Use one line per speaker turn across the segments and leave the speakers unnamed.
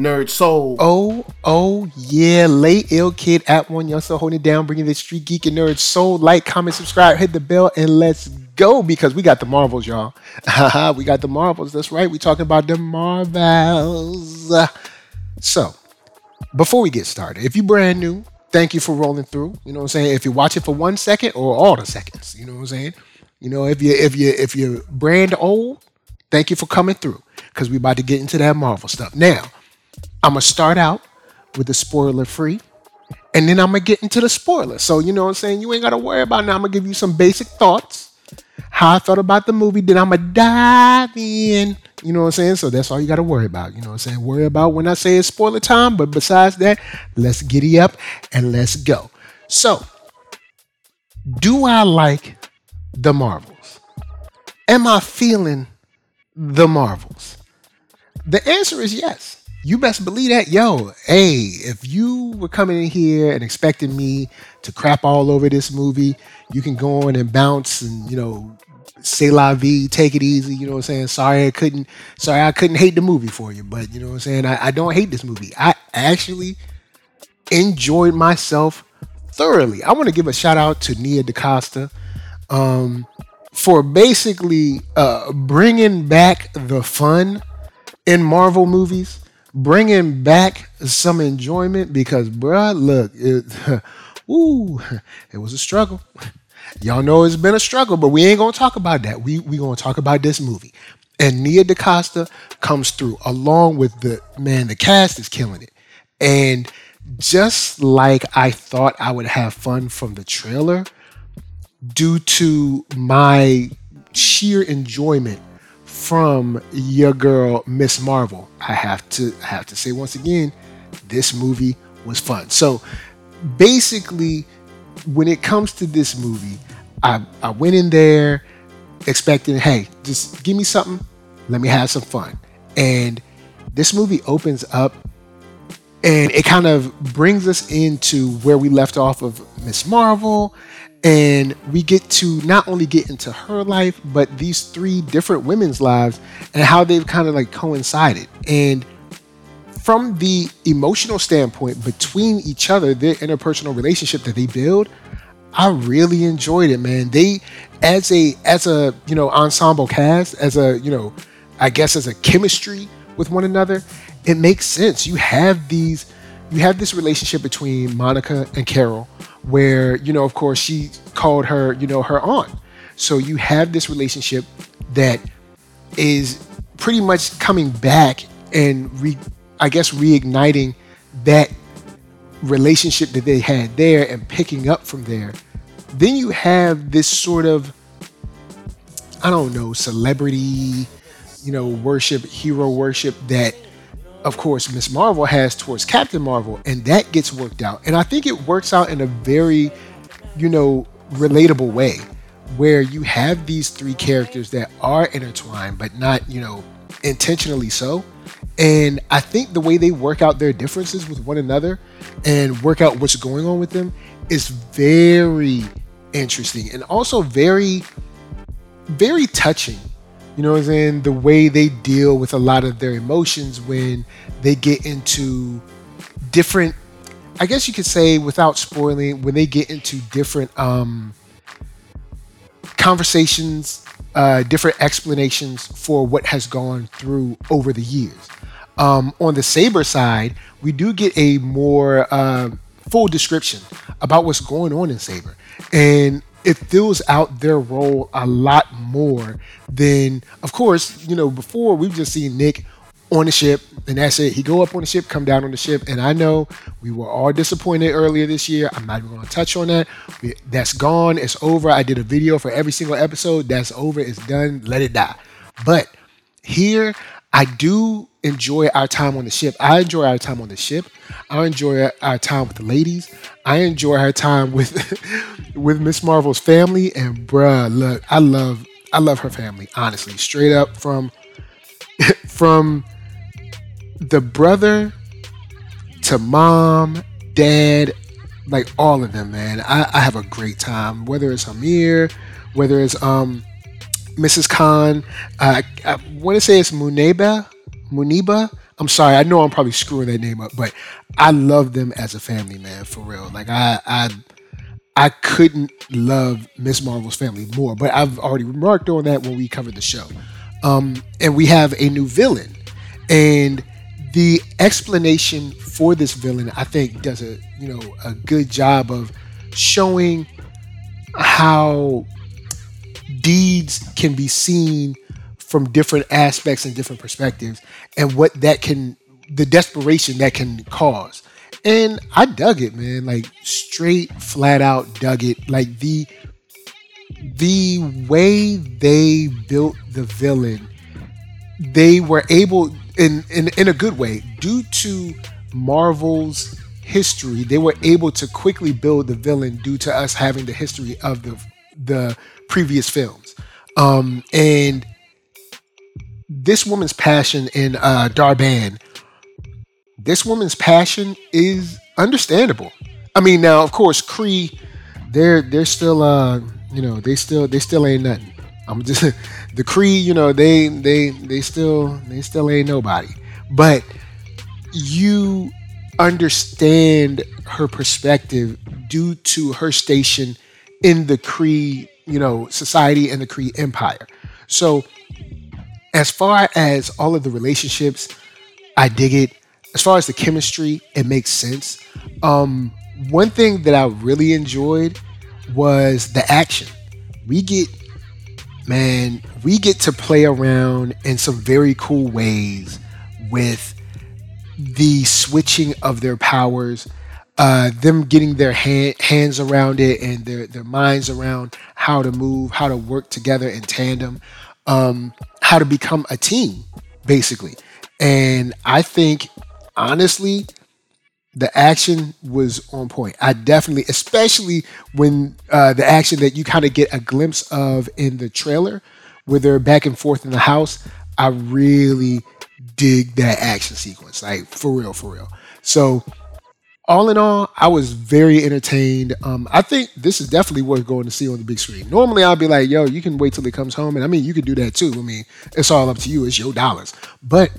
Nerd Soul.
Oh, oh, yeah. Late ill kid at one. Y'all still holding it down, bringing the street geek and nerd soul. Like, comment, subscribe, hit the bell, and let's go because we got the Marvels, y'all. we got the Marvels. That's right. we talking about the Marvels. So, before we get started, if you brand new, thank you for rolling through. You know what I'm saying? If you watch it for one second or all the seconds, you know what I'm saying? You know, if you if you if you're brand old, thank you for coming through because we about to get into that Marvel stuff. Now, I'm gonna start out with the spoiler free, and then I'm gonna get into the spoilers. So you know what I'm saying? You ain't gotta worry about now. I'm gonna give you some basic thoughts, how I felt about the movie. Then I'm gonna dive in. You know what I'm saying? So that's all you gotta worry about. You know what I'm saying? Worry about when I say it's spoiler time. But besides that, let's giddy up and let's go. So, do I like the Marvels? Am I feeling the Marvels? The answer is yes you best believe that. Yo, hey, if you were coming in here and expecting me to crap all over this movie, you can go on and bounce and, you know, say la vie, take it easy, you know what I'm saying? Sorry I couldn't sorry I couldn't hate the movie for you, but you know what I'm saying? I, I don't hate this movie. I actually enjoyed myself thoroughly. I want to give a shout out to Nia DaCosta um, for basically uh, bringing back the fun in Marvel movies bringing back some enjoyment because, bruh, look, it, ooh, it was a struggle. Y'all know it's been a struggle, but we ain't gonna talk about that. We we gonna talk about this movie. And Nia DaCosta comes through along with the man. The cast is killing it, and just like I thought I would have fun from the trailer, due to my sheer enjoyment from your girl Miss Marvel. I have to I have to say once again, this movie was fun. So basically, when it comes to this movie, I, I went in there expecting, hey, just give me something, let me have some fun. And this movie opens up and it kind of brings us into where we left off of Miss Marvel and we get to not only get into her life but these three different women's lives and how they've kind of like coincided. And from the emotional standpoint between each other their interpersonal relationship that they build i really enjoyed it man. They as a as a you know ensemble cast as a you know i guess as a chemistry with one another it makes sense. You have these you have this relationship between monica and carol where you know of course she called her you know her aunt. So you have this relationship that is pretty much coming back and re i guess reigniting that relationship that they had there and picking up from there. Then you have this sort of i don't know celebrity you know worship hero worship that of course, Miss Marvel has towards Captain Marvel, and that gets worked out. And I think it works out in a very, you know, relatable way where you have these three characters that are intertwined, but not, you know, intentionally so. And I think the way they work out their differences with one another and work out what's going on with them is very interesting and also very, very touching you know what I'm saying? The way they deal with a lot of their emotions when they get into different I guess you could say without spoiling when they get into different um conversations, uh different explanations for what has gone through over the years. Um on the Saber side, we do get a more uh, full description about what's going on in Saber. And it fills out their role a lot more than, of course, you know, before we've just seen Nick on the ship and that's it. He go up on the ship, come down on the ship, and I know we were all disappointed earlier this year. I'm not even going to touch on that. That's gone. It's over. I did a video for every single episode. That's over. It's done. Let it die. But here, I do enjoy our time on the ship. I enjoy our time on the ship. I enjoy our time with the ladies. I enjoy our time with with Miss Marvel's family. And bruh, look, I love I love her family. Honestly, straight up from from the brother to mom, dad, like all of them, man. I, I have a great time. Whether it's Aamir, whether it's um Mrs. Khan, uh, I want to say it's Muneba Muniba. I'm sorry, I know I'm probably screwing that name up, but I love them as a family, man, for real. Like I I I couldn't love Miss Marvel's family more, but I've already remarked on that when we covered the show. Um, and we have a new villain, and the explanation for this villain, I think, does a you know a good job of showing how deeds can be seen from different aspects and different perspectives and what that can the desperation that can cause. And i dug it man like straight flat out dug it. Like the the way they built the villain they were able in in, in a good way due to marvel's history they were able to quickly build the villain due to us having the history of the the previous films. Um and this woman's passion in uh, Dar-Benn, this woman's passion is understandable. I mean, now of course, Kree, they're they're still uh, you know, they still they still ain't nothing. I'm just the Kree, you know, they they they still they still ain't nobody. But you understand her perspective due to her station in the Kree, you know, society and the Kree empire. So as far as all of the relationships, I dig it. As far as the chemistry, it makes sense. Um, one thing that I really enjoyed was the action. We get, man, we get to play around in some very cool ways with the switching of their powers, uh, them getting their hand, hands around it and their, their minds around how to move, how to work together in tandem um, how to become a team, basically. And I think, honestly, the action was on point. I definitely, especially when uh, the action that you kind of get a glimpse of in the trailer, where they're back and forth in the house. I really dig that action sequence, like for real, for real. So all in all, I was very entertained. Um, I think this is definitely worth going to see on the big screen. Normally, I'll be like, "Yo, you can wait till it comes home," and I mean, you could do that too. I mean, it's all up to you. It's your dollars. But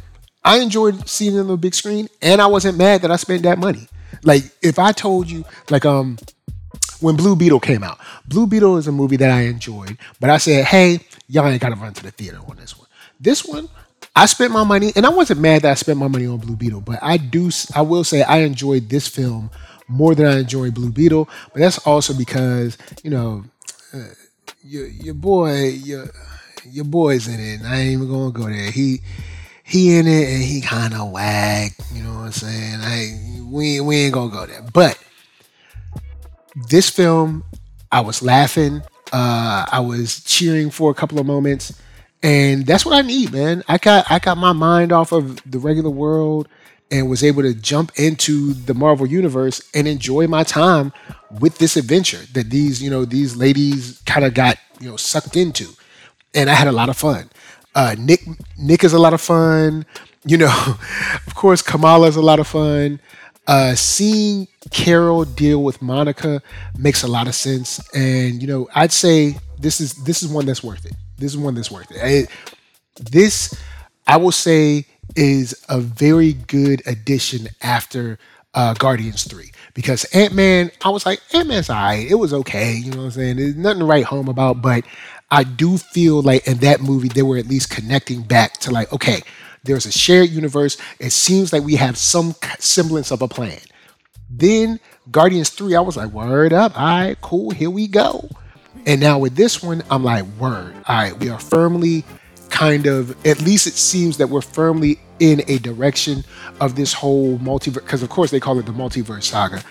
I enjoyed seeing it on the big screen, and I wasn't mad that I spent that money. Like, if I told you, like, um, when Blue Beetle came out, Blue Beetle is a movie that I enjoyed, but I said, "Hey, y'all ain't gotta run to the theater on this one." This one, I spent my money, and I wasn't mad that I spent my money on Blue Beetle, but I do, I will say, I enjoyed this film more than I enjoyed Blue Beetle. But that's also because you know, uh, your your boy, your your boy's in it. And I ain't even gonna go there. He he in it, and he kind of wag. You know what I'm saying? I we we ain't gonna go there. But this film, I was laughing. Uh, I was cheering for a couple of moments and that's what I need, man. I got I got my mind off of the regular world and was able to jump into the Marvel universe and enjoy my time with this adventure that these, you know, these ladies kind of got, you know, sucked into. And I had a lot of fun. Uh, Nick Nick is a lot of fun. You know, of course, Kamala is a lot of fun. Uh, seeing Carol deal with Monica makes a lot of sense, and you know, I'd say this is this is one that's worth it. This is one that's worth it. this, I will say, is a very good addition after uh, Guardians 3 because Ant Man, I was like, Ant Man's all right. It was okay. You know what I'm saying? There's nothing to write home about, but I do feel like in that movie, they were at least connecting back to like, okay, there's a shared universe. It seems like we have some semblance of a plan. Then Guardians 3, I was like, word up. All right, cool. Here we go. And now with this one, I'm like, word. All right, we are firmly kind of, at least it seems that we're firmly in a direction of this whole multiverse, because of course they call it the multiverse saga.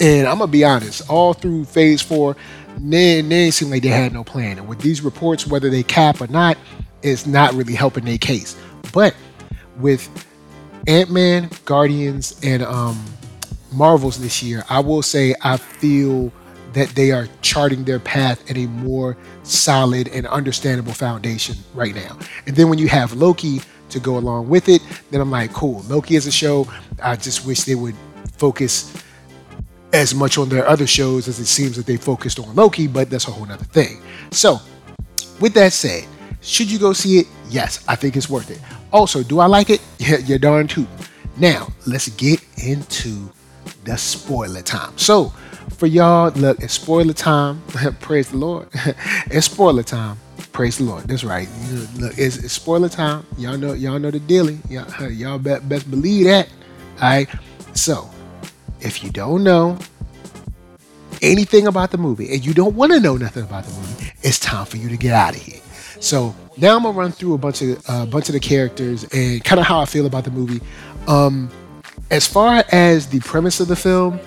And I'm gonna be honest, all through phase four, they, they seem like they had no plan. And with these reports, whether they cap or not, it's not really helping their case. But with Ant-Man, Guardians, and um Marvels this year, I will say I feel that they are charting their path at a more solid and understandable foundation right now. And then when you have Loki to go along with it, then I'm like, cool. Loki is a show. I just wish they would focus as much on their other shows as it seems that they focused on Loki, but that's a whole nother thing. So, with that said, should you go see it? Yes, I think it's worth it. Also, do I like it? Yeah, you're darn too. Now, let's get into the spoiler time. So, for y'all, look, it's spoiler time. Praise the Lord. it's spoiler time. Praise the Lord. That's right. Look, it's, it's spoiler time. Y'all know, y'all know the dealing. Y'all, y'all bet, best believe that. All right. So, if you don't know anything about the movie and you don't want to know nothing about the movie, it's time for you to get out of here. So now I'm gonna run through a bunch of a uh, bunch of the characters and kind of how I feel about the movie. Um, as far as the premise of the film,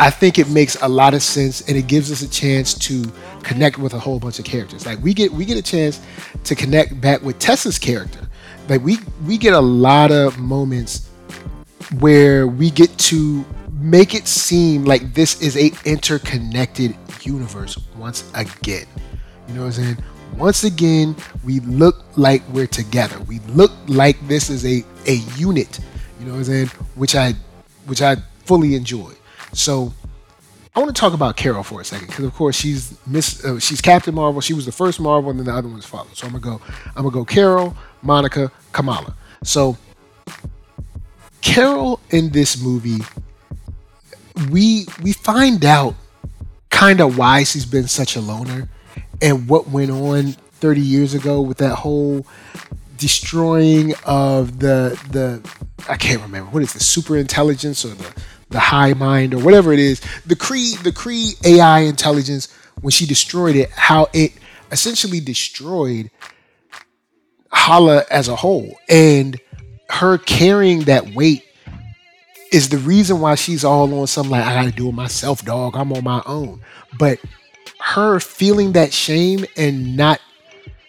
I think it makes a lot of sense and it gives us a chance to connect with a whole bunch of characters. Like we get we get a chance to connect back with Tessa's character. Like we we get a lot of moments where we get to make it seem like this is a interconnected universe once again. You know what I'm saying? Once again, we look like we're together. We look like this is a, a unit. You know what I'm saying? Which I which I fully enjoy. So I want to talk about Carol for a second because, of course, she's Miss. Uh, she's Captain Marvel. She was the first Marvel, and then the other ones followed. So I'm gonna go. I'm gonna go. Carol, Monica, Kamala. So Carol in this movie, we we find out kind of why she's been such a loner and what went on 30 years ago with that whole destroying of the the I can't remember what is the super intelligence or the the high mind or whatever it is the Kree the Kree AI intelligence when she destroyed it how it essentially destroyed Hala as a whole. And her carrying that weight is the reason why she's all on some like I gotta do it myself dog. I'm on my own. But her feeling that shame and not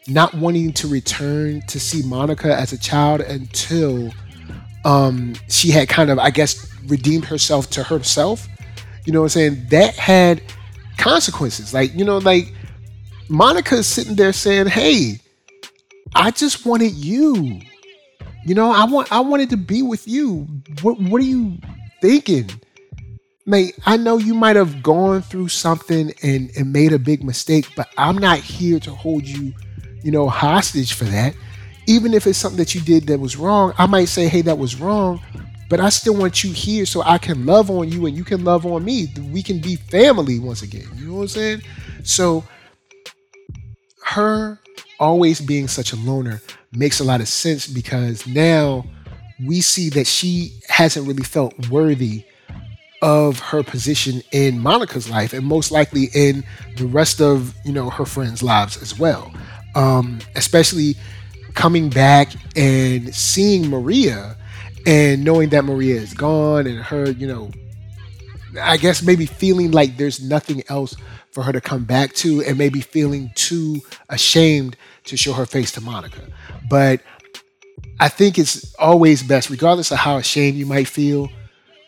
not wanting to return to see Monica as a child until um, she had kind of, I guess, redeemed herself to herself. You know what I'm saying? That had consequences. Like, you know, like Monica is sitting there saying, Hey, I just wanted you. You know, I want I wanted to be with you. What what are you thinking? Mate, I know you might have gone through something and, and made a big mistake, but I'm not here to hold you you know, hostage for that. Even if it's something that you did that was wrong, I might say, hey, that was wrong, but I still want you here so I can love on you and you can love on me. We can be family once again. You know what I'm saying? So, her always being such a loner makes a lot of sense because now we see that she hasn't really felt worthy of her position in Monica's life and most likely in the rest of, you know, her friends' lives as well um, especially coming back and seeing Maria and knowing that Maria is gone and her, you know, I guess maybe feeling like there's nothing else for her to come back to and maybe feeling too ashamed to show her face to Monica. But I think it's always best, regardless of how ashamed you might feel,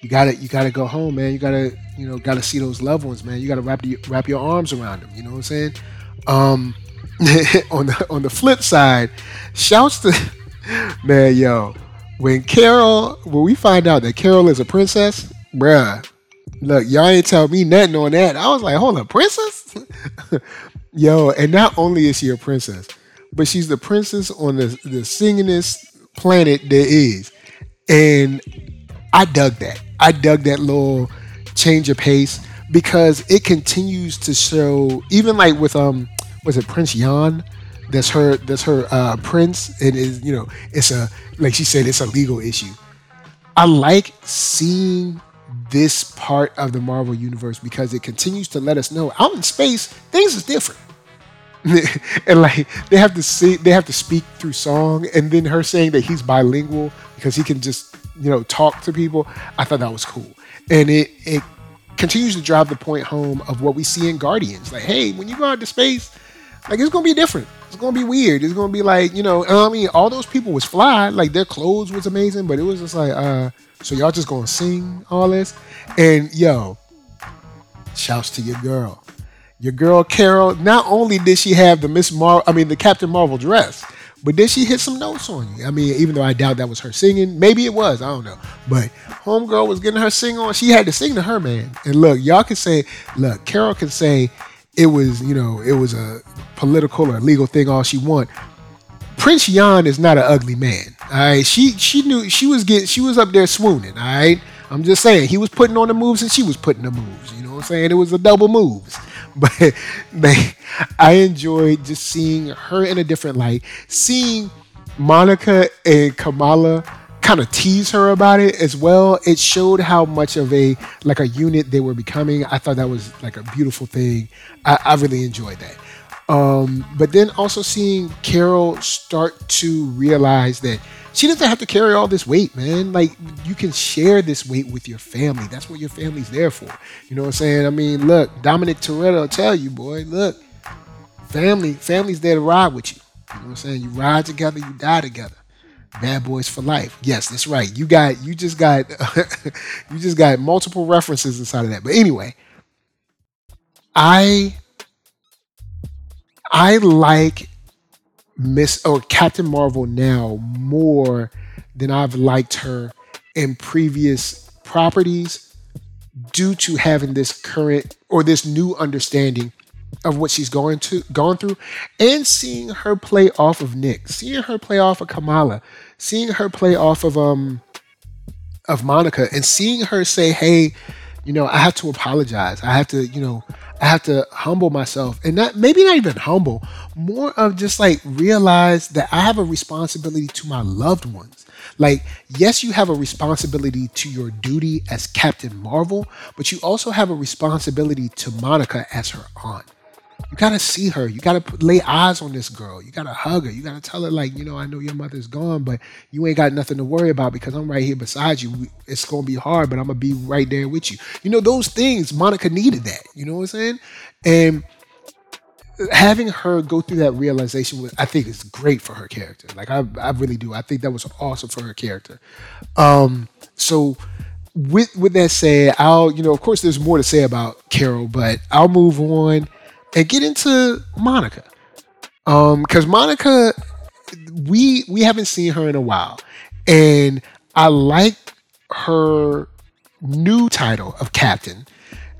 you gotta you gotta go home, man. You gotta you know gotta see those loved ones, man. You gotta wrap the, wrap your arms around them. You know what I'm saying? Um, on the on the flip side, shouts to man, yo, when Carol, when we find out that Carol is a princess, bruh, look, y'all ain't tell me nothing on that. I was like, hold on, princess? yo, and not only is she a princess, but she's the princess on the the singingest planet there is, and I dug that. I dug that little change of pace because it continues to show, even like with um was it Prince Yan? That's her. That's her uh, prince. It is you know it's a like she said it's a legal issue. I like seeing this part of the Marvel universe because it continues to let us know out in space things is different. and like they have to see they have to speak through song and then her saying that he's bilingual because he can just you know talk to people i thought that was cool and it it continues to drive the point home of what we see in guardians like hey when you go out to space like it's gonna be different. It's gonna be weird. It's gonna be like you know. I mean, all those people was fly. Like their clothes was amazing, but it was just like, uh, so y'all just gonna sing all this? And yo, shouts to your girl, your girl Carol. Not only did she have the Miss Mar, I mean the Captain Marvel dress, but did she hit some notes on you? I mean, even though I doubt that was her singing, maybe it was. I don't know. But homegirl was getting her sing on. She had to sing to her man. And look, y'all can say, look, Carol can say it was, you know, it was a political or legal thing all she want. Prince Yan is not an ugly man. All right, she she knew she was getting she was up there swooning. All right, I'm just saying he was putting on the moves and she was putting the moves. You know what I'm saying? It was a double moves. But they, I enjoyed just seeing her in a different light, seeing Monica and Kamala kind of tease her about it as well. It showed how much of a like a unit they were becoming. I thought that was like a beautiful thing. I, I really enjoyed that. Um, but then also seeing Carol start to realize that she doesn't have to carry all this weight, man. Like you can share this weight with your family. That's what your family's there for. You know what I'm saying? I mean, look, Dominic Toretto will tell you, boy, look, family, family's there to ride with you. You know what I'm saying? You ride together, you die together. Bad boys for life. Yes, that's right. You got you just got you just got multiple references inside of that. But anyway, I I like Miss or Captain Marvel now more than I've liked her in previous properties due to having this current or this new understanding of what she's going to gone through and seeing her play off of Nick, seeing her play off of Kamala, seeing her play off of um of Monica and seeing her say, "Hey, you know, I have to apologize. I have to, you know, I have to humble myself and not maybe not even humble, more of just like realize that I have a responsibility to my loved ones. Like, yes, you have a responsibility to your duty as Captain Marvel, but you also have a responsibility to Monica as her aunt. You gotta see her. You gotta put, lay eyes on this girl. You gotta hug her. You gotta tell her, like, you know, I know your mother's gone, but you ain't got nothing to worry about because I'm right here beside you. It's gonna be hard, but I'm gonna be right there with you. You know, those things, Monica needed that. You know what I'm saying? And having her go through that realization, I think is great for her character. Like, I, I really do. I think that was awesome for her character. Um, so, with with that said, I'll you know, of course, there's more to say about Carol, but I'll move on and get into Monica. Um, because Monica, we we haven't seen her in a while, and I like her new title of captain,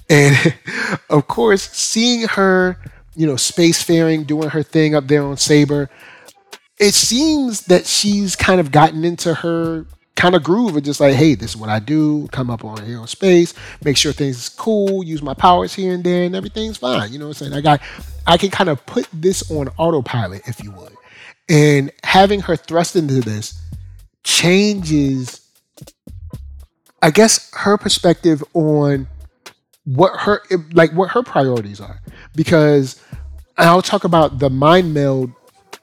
and of course, seeing her, you know, spacefaring, doing her thing up there on Saber. It seems that she's kind of gotten into her kind of groove of just like, hey, this is what I do. Come up on here on space, make sure things is cool, use my powers here and there, and everything's fine. You know what I'm saying? I got, I can kind of put this on autopilot, if you would, and having her thrust into this changes, I guess, her perspective on what her eh, like what her priorities are because I'll talk about the mind meld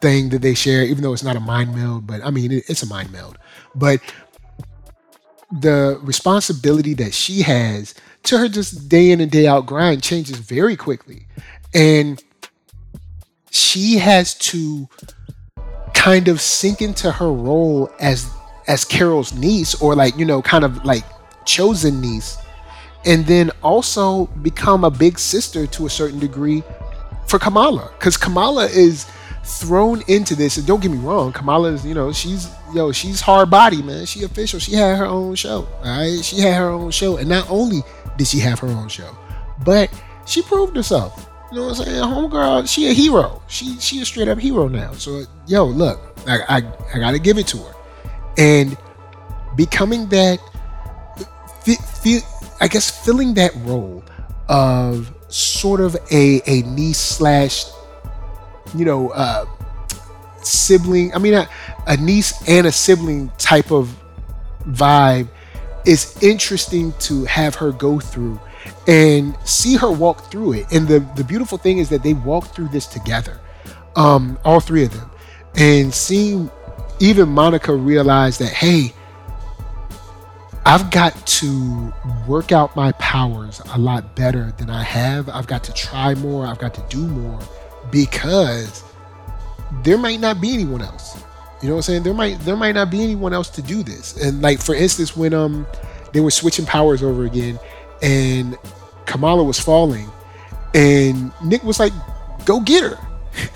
thing that they share, even though it's not a mind meld, but I mean, it's a mind meld. But the responsibility that she has to her just day in and day out grind changes very quickly. And she has to kind of sink into her role as as Carol's niece or like, you know, kind of like chosen niece and then also become a big sister to a certain degree for Kamala cuz Kamala is thrown into this. And don't get me wrong, Kamala's, you know, she's yo, she's hard body, man. She official. She had her own show. All right. She had her own show. And not only did she have her own show, but she proved herself. You know what I'm saying? Homegirl, she a hero. She she a straight up hero now. So yo, look, I I, I gotta give it to her. And becoming that I guess filling that role of sort of a, a niece slash you know, uh, sibling. I mean, a, a niece and a sibling type of vibe is interesting to have her go through and see her walk through it. And the the beautiful thing is that they walk through this together, um, all three of them, and seeing even Monica realize that hey. I've got to work out my powers a lot better than I have. I've got to try more. I've got to do more because there might not be anyone else. You know what I'm saying? There might there might not be anyone else to do this. And like for instance, when um they were switching powers over again, and Kamala was falling, and Nick was like, "Go get her."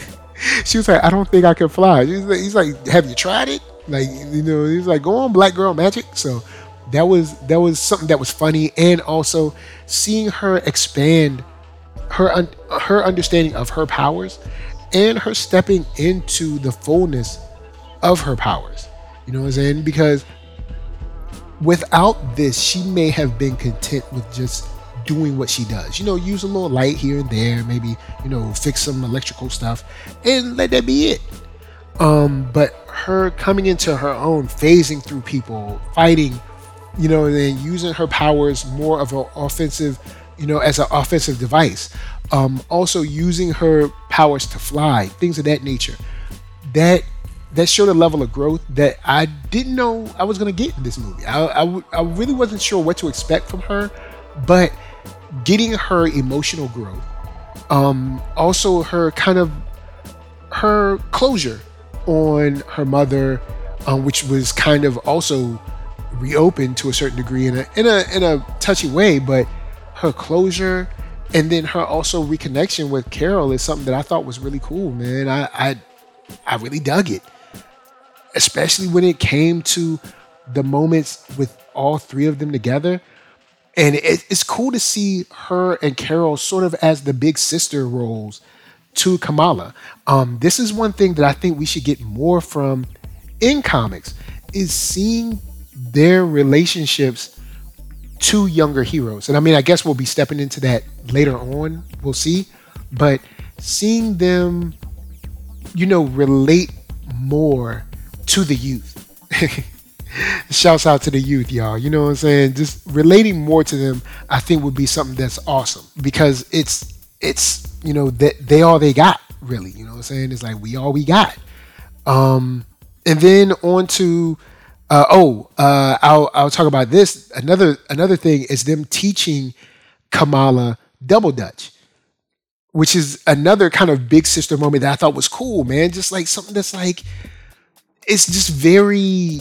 she was like, "I don't think I can fly." He's like, he's like, "Have you tried it?" Like you know, he's like, "Go on, Black Girl Magic." So that was that was something that was funny, and also seeing her expand her un- her understanding of her powers and her stepping into the fullness of her powers. You know what I'm saying? Because without this, she may have been content with just doing what she does. You know, use a little light here and there, maybe, you know, fix some electrical stuff and let that be it. Um, but her coming into her own, phasing through people, fighting, you know, and then using her powers more of an offensive, you know, as an offensive device. Um, also using her powers to fly, things of that nature. That that showed a level of growth that I didn't know I was going to get in this movie. I, I, I really wasn't sure what to expect from her, but getting her emotional growth, um, also her kind of her closure on her mother, um, which was kind of also reopened to a certain degree in a in a in a touchy way, but her closure and then her also reconnection with Carol is something that I thought was really cool, man. I I, I really dug it especially when it came to the moments with all three of them together. And it, it's cool to see her and Carol sort of as the big sister roles to Kamala. Um, this is one thing that I think we should get more from in comics is seeing their relationships to younger heroes. And I mean, I guess we'll be stepping into that later on. We'll see. But seeing them, you know, relate more to the youth. Shouts out to the youth, y'all. You know what I'm saying? Just relating more to them, I think would be something that's awesome because it's it's you know that they, they all they got really. You know what I'm saying? It's like we all we got. Um, and then on to uh, oh, uh, I'll I'll talk about this. Another another thing is them teaching Kamala double dutch, which is another kind of big sister moment that I thought was cool, man. Just like something that's like it's just very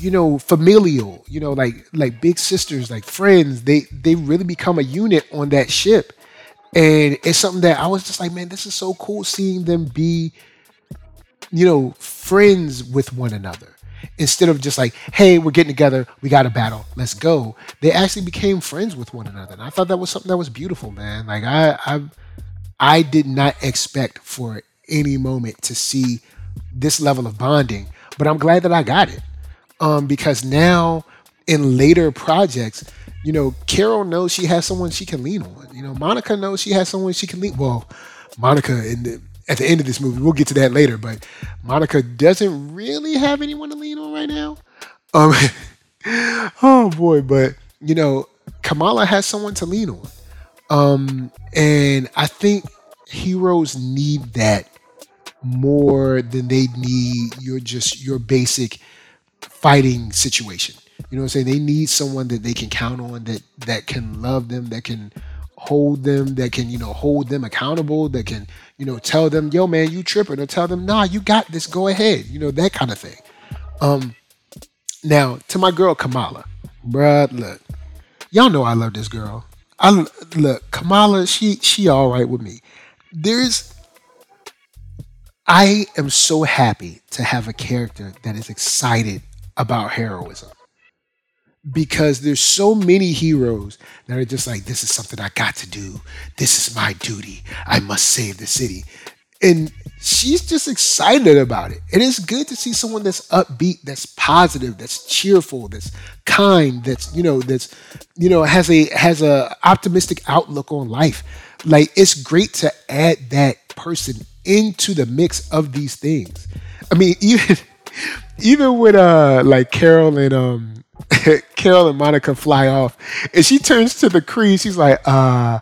you know familial you know like like big sisters like friends they they really become a unit on that ship and it's something that i was just like man this is so cool seeing them be you know friends with one another instead of just like hey we're getting together we got a battle let's go they actually became friends with one another and i thought that was something that was beautiful man like i i i did not expect for any moment to see this level of bonding but I'm glad that I got it um, because now in later projects, you know, Carol knows she has someone she can lean on. You know, Monica knows she has someone she can lean. Well, Monica in the, at the end of this movie, we'll get to that later, but Monica doesn't really have anyone to lean on right now. Um, oh boy, but you know, Kamala has someone to lean on. Um, and I think heroes need that more than they need your just your basic fighting situation. You know what I'm saying? They need someone that they can count on that that can love them, that can hold them, that can, you know, hold them accountable, that can, you know, tell them, yo man, you tripping, or tell them, nah, you got this, go ahead. You know, that kind of thing. Um now to my girl Kamala. Bruh, look. Y'all know I love this girl. I look, Kamala, she she all right with me. There's I am so happy to have a character that is excited about heroism because there's so many heroes that are just like this is something I got to do. This is my duty. I must save the city. And she's just excited about it. And It is good to see someone that's upbeat, that's positive, that's cheerful, that's kind, that's you know, that's you know, has a has a optimistic outlook on life. Like it's great to add that person into the mix of these things. I mean, even even with uh like Carol and um Carol and Monica fly off, and she turns to the Kree, she's like, uh,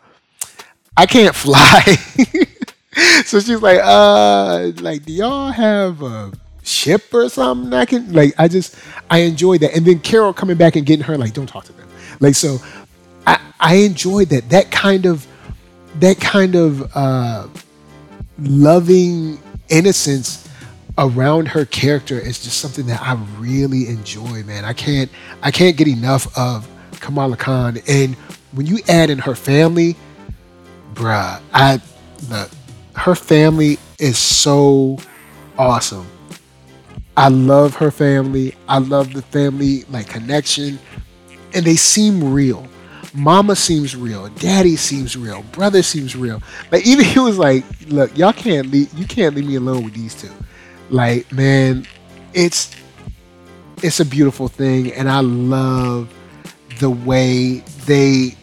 I can't fly. so she's like, uh, like, do y'all have a ship or something I can like I just I enjoy that. And then Carol coming back and getting her like, don't talk to them. Like so I I enjoyed that. That kind of that kind of uh loving innocence around her character is just something that I really enjoy, man. I can't I can't get enough of Kamala Khan. And when you add in her family, bruh, I look, her family is so awesome. I love her family. I love the family like connection. And they seem real. Mama seems real. Daddy seems real. Brother seems real. Like even he was like, "Look, y'all can't leave. You can't leave me alone with these two. Like, man, it's it's a beautiful thing, and I love the way they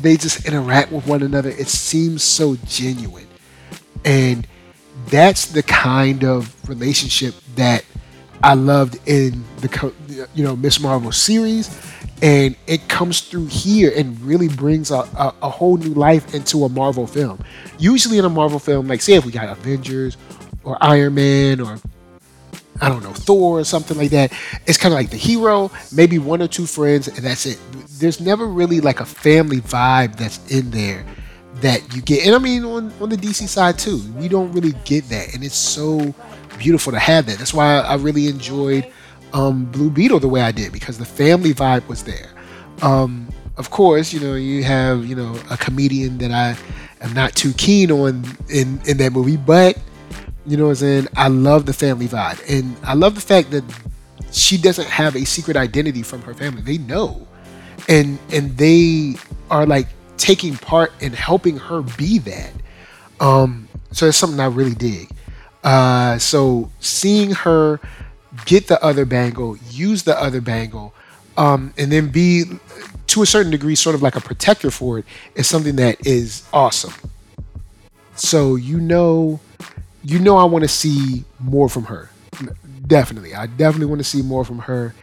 they just interact with one another. It seems so genuine, and that's the kind of relationship that I loved in the you know Miss Marvel series, and it comes through here and really brings a, a, a, whole new life into a Marvel film. Usually in a Marvel film, like say if we got Avengers or Iron Man or I don't know Thor or something like that, it's kind of like the hero, maybe one or two friends, and that's it. There's never really like a family vibe that's in there that you get. And I mean on, on the DC side too, we don't really get that, and it's so beautiful to have that. That's why I really enjoyed um, Blue Beetle the way I did because the family vibe was there. Um, of course, you know you have you know a comedian that I am not too keen on in in that movie, but you know what I'm saying. I love the family vibe, and I love the fact that she doesn't have a secret identity from her family. They know, and and they are like taking part in helping her be that. Um, so it's something I really dig. Uh, so seeing her get the other bangle, use the other bangle, um, and then be to a certain degree sort of like a protector for it is something that is awesome. So you know, you know, I want to see more from her. Definitely, I definitely want to see more from her,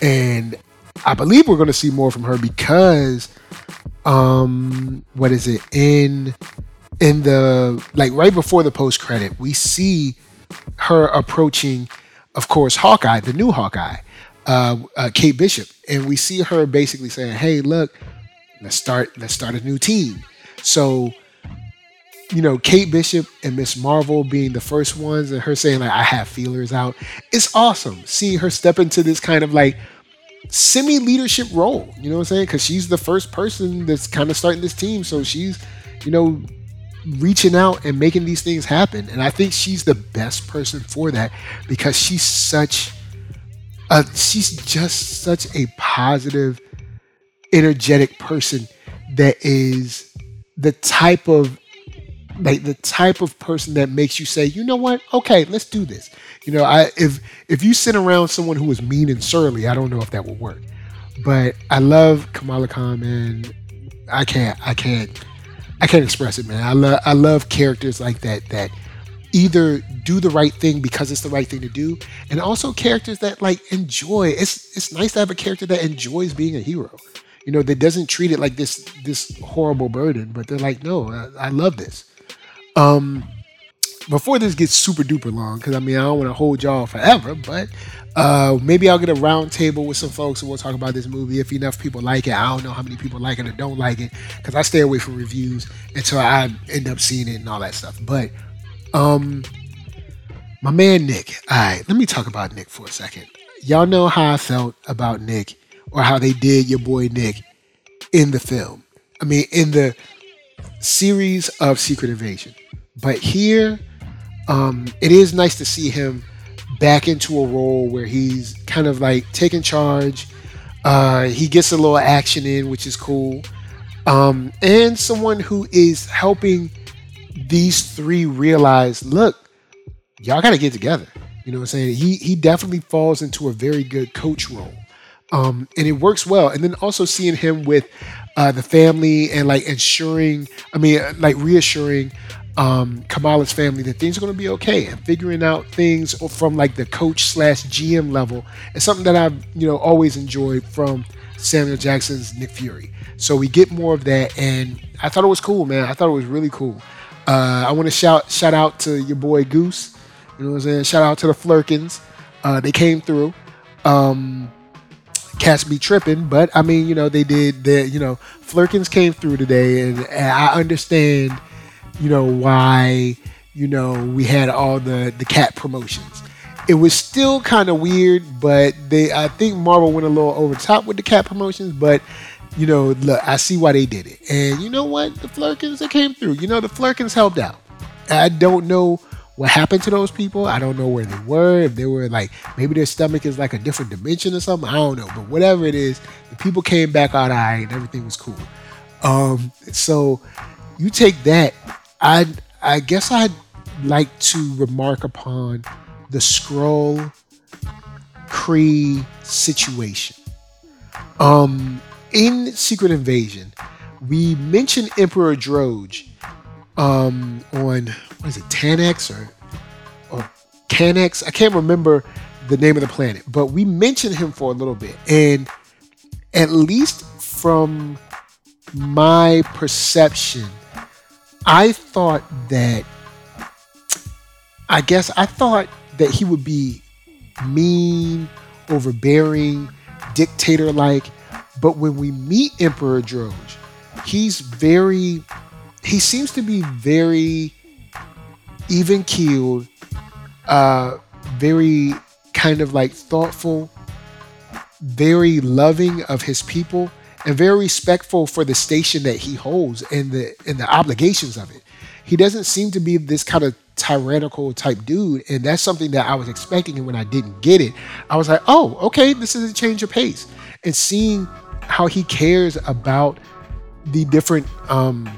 and I believe we're going to see more from her because, um, what is it in in the like right before the post credit, we see her approaching, of course, Hawkeye, the new Hawkeye, uh, uh, Kate Bishop, and we see her basically saying, "Hey, look, let's start let's start a new team." So, you know, Kate Bishop and Miss Marvel being the first ones, and her saying like, "I have feelers out." It's awesome seeing her step into this kind of like semi leadership role. You know what I'm saying? Because she's the first person that's kind of starting this team, so she's you know reaching out and making these things happen. And I think she's the best person for that because she's such a she's just such a positive, energetic person that is the type of like the type of person that makes you say, you know what, okay, let's do this. You know, I if if you sit around someone who is mean and surly, I don't know if that will work. But I love Kamala Khan, and I can't, I can't I can't express it, man. I love I love characters like that that either do the right thing because it's the right thing to do, and also characters that like enjoy. It's it's nice to have a character that enjoys being a hero. You know, that doesn't treat it like this this horrible burden, but they're like, no, I, I love this. Um, before this gets super duper long, because I mean I don't want to hold y'all forever, but uh, maybe I'll get a round table with some folks and we'll talk about this movie if enough people like it. I don't know how many people like it or don't like it because I stay away from reviews until I end up seeing it and all that stuff. But um, my man Nick. All right, let me talk about Nick for a second. Y'all know how I felt about Nick or how they did your boy Nick in the film. I mean, in the series of Secret Invasion. But here um, it is nice to see him back into a role where he's kind of like taking charge. Uh, he gets a little action in, which is cool. Um, and someone who is helping these three realize, look, y'all got to get together. You know what I'm saying? He he definitely falls into a very good coach role, um, and it works well. And then also seeing him with uh, the family and like ensuring, I mean, like reassuring um, Kamala's family that things are going to be okay and figuring out things from like the coach slash GM level is something that I've you know always enjoyed from Samuel Jackson's Nick Fury. So we get more of that, and I thought it was cool, man. I thought it was really cool. Uh, I want to shout shout out to your boy Goose. You know what I'm saying? Shout out to the Flerkens. Uh, they came through. Um, cats be tripping, but I mean, you know, they did. The you know, Flerkens came through today, and, and I understand you know, why, you know, we had all the the cat promotions. It was still kind of weird, but they I think Marvel went a little over top with the cat promotions, but you know, look, I see why they did it. And you know what? The Flerkens that came through, you know, the Flerkens helped out. I don't know what happened to those people. I don't know where they were. If they were like maybe their stomach is like a different dimension or something. I don't know. But whatever it is, the people came back out eye and everything was cool. Um, so you take that I I guess I'd like to remark upon the Skrull Kree situation. Um, in Secret Invasion, we mentioned Emperor Droge um, on what is it, Tanex or or Canex? I can't remember the name of the planet, but we mentioned him for a little bit, and at least from my perception, I thought that I guess I thought that he would be mean, overbearing, dictator like. But when we meet Emperor Droge, he's very, he seems to be very even keeled, uh, very kind of like thoughtful, very loving of his people, and very respectful for the station that he holds and the and the obligations of it. He doesn't seem to be this kind of tyrannical type dude, and that's something that I was expecting. And when I didn't get it, I was like, "Oh, okay, this is a change of pace." And seeing how he cares about the different, um,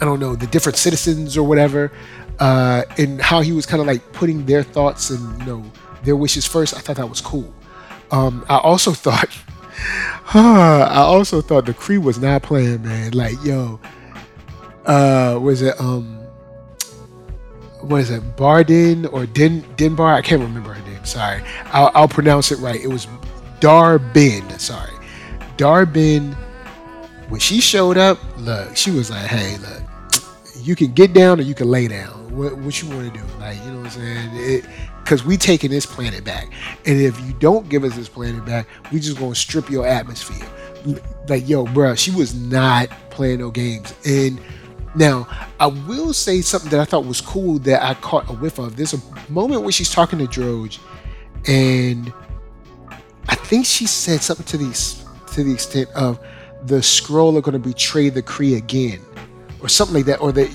I don't know, the different citizens or whatever, uh, and how he was kind of like putting their thoughts and you know their wishes first. I thought that was cool. Um, I also thought, I also thought the Kree was not playing, man. Like, yo, uh, was it um, was it, Bardin or Din Dinbar? I can't remember her name. Sorry, I'll, I'll pronounce it right. It was Dar-Benn. Sorry, Dar-Benn. When she showed up, look, she was like, "Hey, look, you can get down or you can lay down. What, what you want to do? Like, you know what I'm saying? Because we taking this planet back, and if you don't give us this planet back, we just gonna strip your atmosphere. Like, yo, bro, she was not playing no games. And now, I will say something that I thought was cool that I caught a whiff of. There's a moment where she's talking to Droge, and I think she said something to the to the extent of the Skrull are going to betray the Kree again or something like that, or that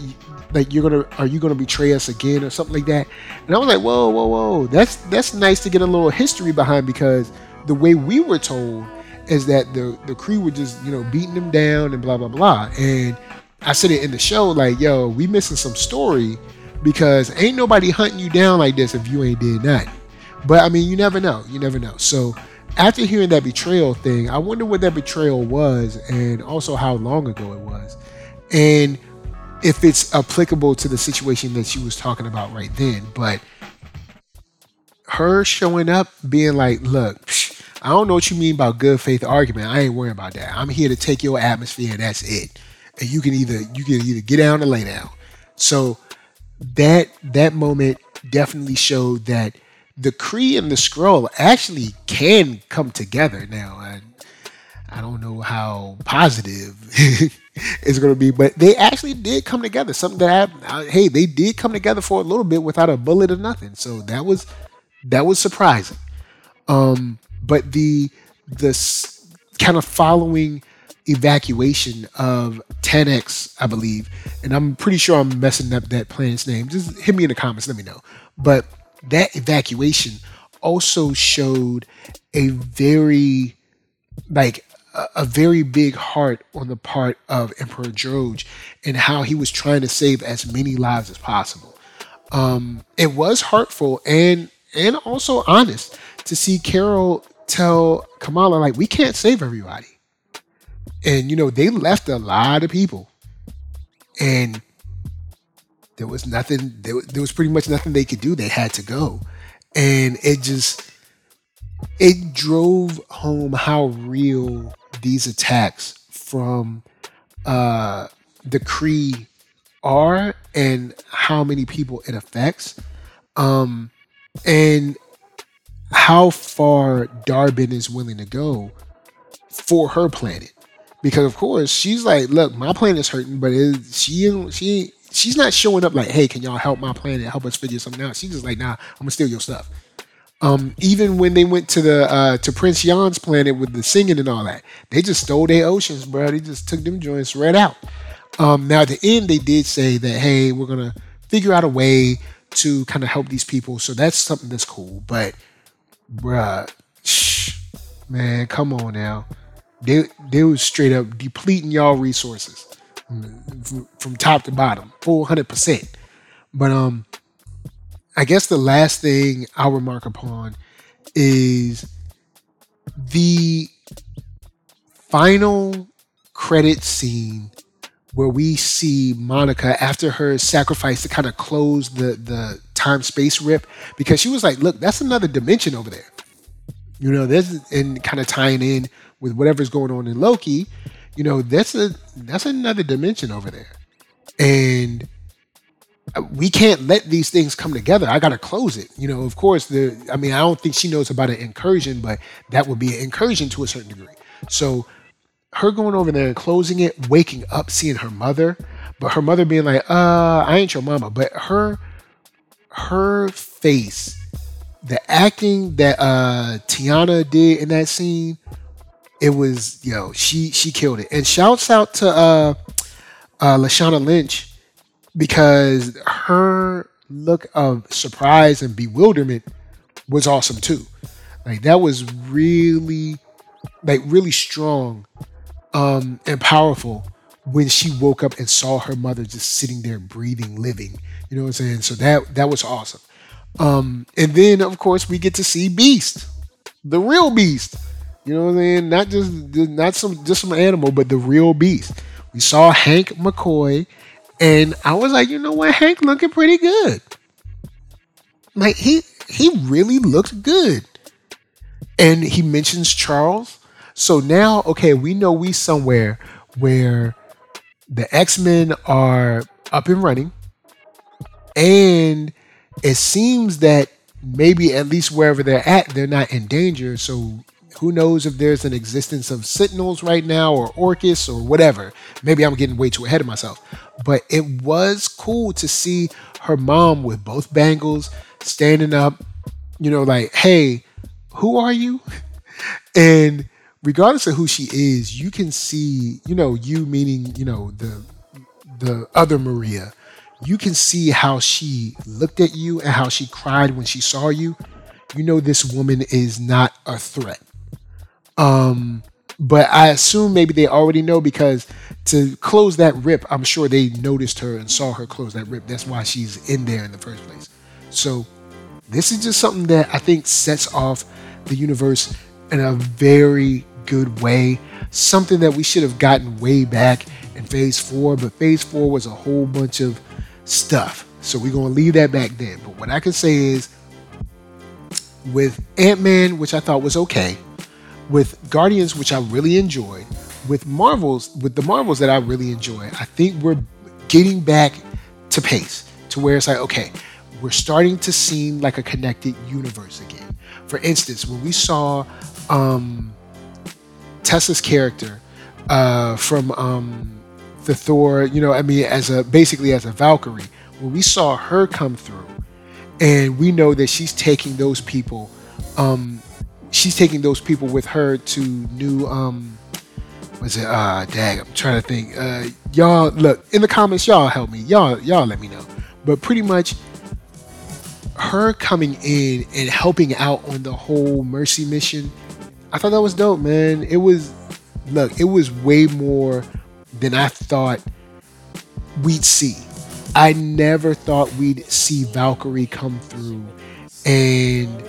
like you're gonna are you gonna betray us again or something like that. And I was like, whoa, whoa, whoa, that's that's nice to get a little history behind because the way we were told is that the the Kree were just you know beating them down and blah blah blah. And I said it in the show like, yo, we missing some story because ain't nobody hunting you down like this if you ain't did nothing. But I mean, you never know. You never know. So after hearing that betrayal thing, I wonder what that betrayal was and also how long ago it was and if it's applicable to the situation that she was talking about right then. But her showing up, being like, "Look, psh, I don't know what you mean about good faith argument. I ain't worrying about that. I'm here to take your atmosphere, and that's it. And you can either you can either get down or lay down." So that that moment definitely showed that the Kree and the Skrull actually can come together now. And I don't know how positive it's going to be, but they actually did come together. Something that happened. Uh, hey, they did come together for a little bit without a bullet or nothing. So that was that was surprising. Um, but the the kind of following evacuation of 10x, I believe, and I'm pretty sure I'm messing up that planet's name. Just hit me in the comments, let me know. But that evacuation also showed a very like a, very big heart on the part of Emperor Droge and how he was trying to save as many lives as possible. Um, it was hurtful and and also honest to see Carol tell Kamala like we can't save everybody, and you know they left a lot of people, and there was nothing. There, there was pretty much nothing they could do. They had to go, and it just it drove home how real these attacks from uh, the Kree are and how many people it affects, um, and how far Dar-Benn is willing to go for her planet. Because of course she's like, look, my planet's hurting, but it, she she she's not showing up like, hey, can y'all help my planet, help us figure something out? She's just like, nah, I'm gonna steal your stuff. Um, even when they went to the uh, to Prince Yan's planet with the singing and all that, they just stole their oceans, bro. They just took them joints right out. Um, now at the end, they did say that, hey, we're gonna figure out a way to kind of help these people. So that's something that's cool. But, bruh, shh, man, come on now. They they was straight up depleting y'all resources from, from top to bottom, four hundred percent. But um, I guess the last thing I'll remark upon is the final credit scene where we see Monica after her sacrifice to kind of close the the time space rip because she was like, look, that's another dimension over there. You know, this and kind of tying in with whatever's going on in Loki, you know, that's a that's another dimension over there. And we can't let these things come together. I got to close it. You know, of course, the I mean, I don't think she knows about an incursion, but that would be an incursion to a certain degree. So her going over there and closing it, waking up, seeing her mother, but her mother being like, uh, I ain't your mama. But her her face, the acting that uh Teyonah did in that scene, it was, yo, she she killed it. And shouts out to uh uh Lashana Lynch because her look of surprise and bewilderment was awesome too. Like that was really like really strong um, and powerful when she woke up and saw her mother just sitting there breathing, living. You know what I'm saying? So that that was awesome. Um, and then of course we get to see Beast, the real Beast. You know what I'm saying? Not just not some just some animal, but the real Beast. We saw Hank McCoy, and I was like, you know what, Hank looking pretty good. Like he he really looked good. And he mentions Charles so now, okay, we know we somewhere where the X-Men are up and running. And it seems that maybe at least wherever they're at, they're not in danger. So who knows if there's an existence of Sentinels right now or Orchis or whatever. Maybe I'm getting way too ahead of myself. But it was cool to see her mom with both bangles standing up, you know, like, hey, who are you? And regardless of who she is, you can see, you know, you meaning, you know, the the other Maria, you can see how she looked at you and how she cried when she saw you. You know this woman is not a threat. Um but I assume maybe they already know because to close that rip, I'm sure they noticed her and saw her close that rip. That's why she's in there in the first place. So this is just something that I think sets off the universe in a very good way. Something that we should have gotten way back in phase four, but phase four was a whole bunch of stuff. So we're going to leave that back then. But what I can say is with Ant Man, which I thought was okay, with Guardians, which I really enjoyed, with Marvels, with the Marvels that I really enjoy, I think we're getting back to pace to where it's like, okay, we're starting to seem like a connected universe again. For instance, when we saw um, Tessa's character uh, from um, the Thor, you know, I mean, as a basically as a Valkyrie, when we saw her come through, and we know that she's taking those people, um, she's taking those people with her to new, um, was it? Uh, dag, I'm trying to think. Uh, y'all, look in the comments. Y'all help me. Y'all, y'all let me know. But pretty much, her coming in and helping out on the whole mercy mission I thought that was dope, man. It was look, it was way more than I thought we'd see. I never thought we'd see Valkyrie come through and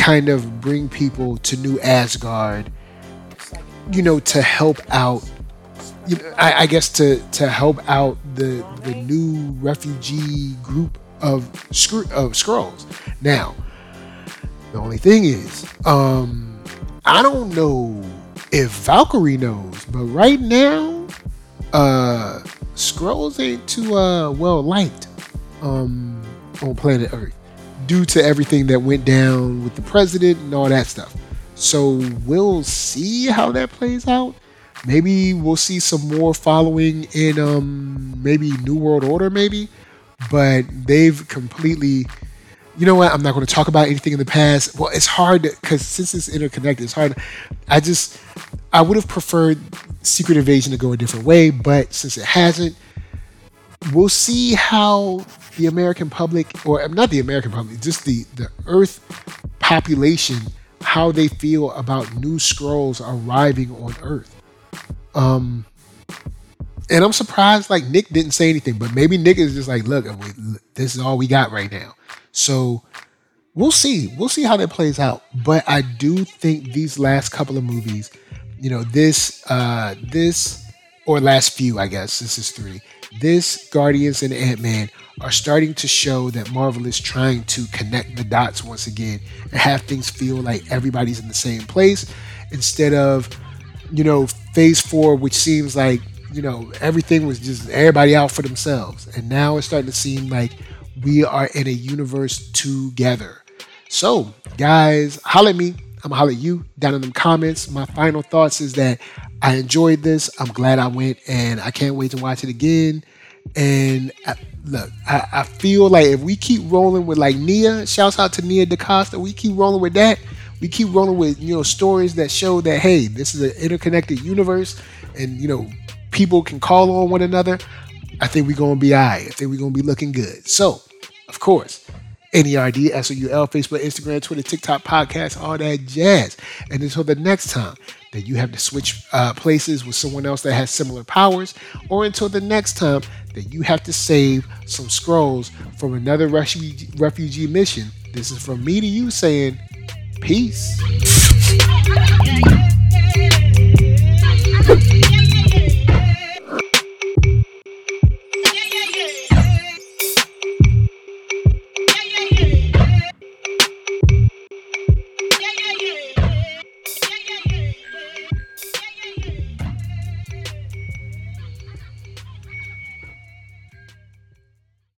kind of bring people to New Asgard, you know, to help out. You know, I, I guess to to help out the the new refugee group of of Skrulls. Now, the only thing is, um, I don't know if Valkyrie knows, but right now, uh Skrulls ain't too uh well liked um on planet Earth due to everything that went down with the president and all that stuff. So we'll see how that plays out. Maybe we'll see some more following in um maybe New World Order maybe, but they've completely you know what? I'm not going to talk about anything in the past. Well, it's hard because since it's interconnected, it's hard. I just, I would have preferred Secret Invasion to go a different way, but since it hasn't, we'll see how the American public, or not the American public, just the the Earth population, how they feel about new Skrulls arriving on Earth. Um, and I'm surprised like Nick didn't say anything, but maybe Nick is just like, look, this is all we got right now. So we'll see. We'll see how that plays out. But I do think these last couple of movies, you know, this uh this or last few, I guess, this is three. This Guardians and Ant-Man are starting to show that Marvel is trying to connect the dots once again and have things feel like everybody's in the same place instead of, you know, phase four, which seems like, you know, everything was just everybody out for themselves. And now it's starting to seem like we are in a universe together. So, guys, holler at me. I'm gonna holler at you down in the comments. My final thoughts is that I enjoyed this. I'm glad I went, and I can't wait to watch it again. And I, look, I, I, feel like if we keep rolling with like Nia, shouts out to Nia DaCosta, we keep rolling with that. We keep rolling with you know stories that show that hey, this is an interconnected universe, and you know people can call on one another. I think we're gonna be alright. I think we're gonna be looking good. So, of course, NERD, SOUL, Facebook, Instagram, Twitter, TikTok, podcast, all that jazz. And until the next time that you have to switch uh, places with someone else that has similar powers, or until the next time that you have to save some Skrulls from another refugee, refugee mission. This is from me to you saying, Peace.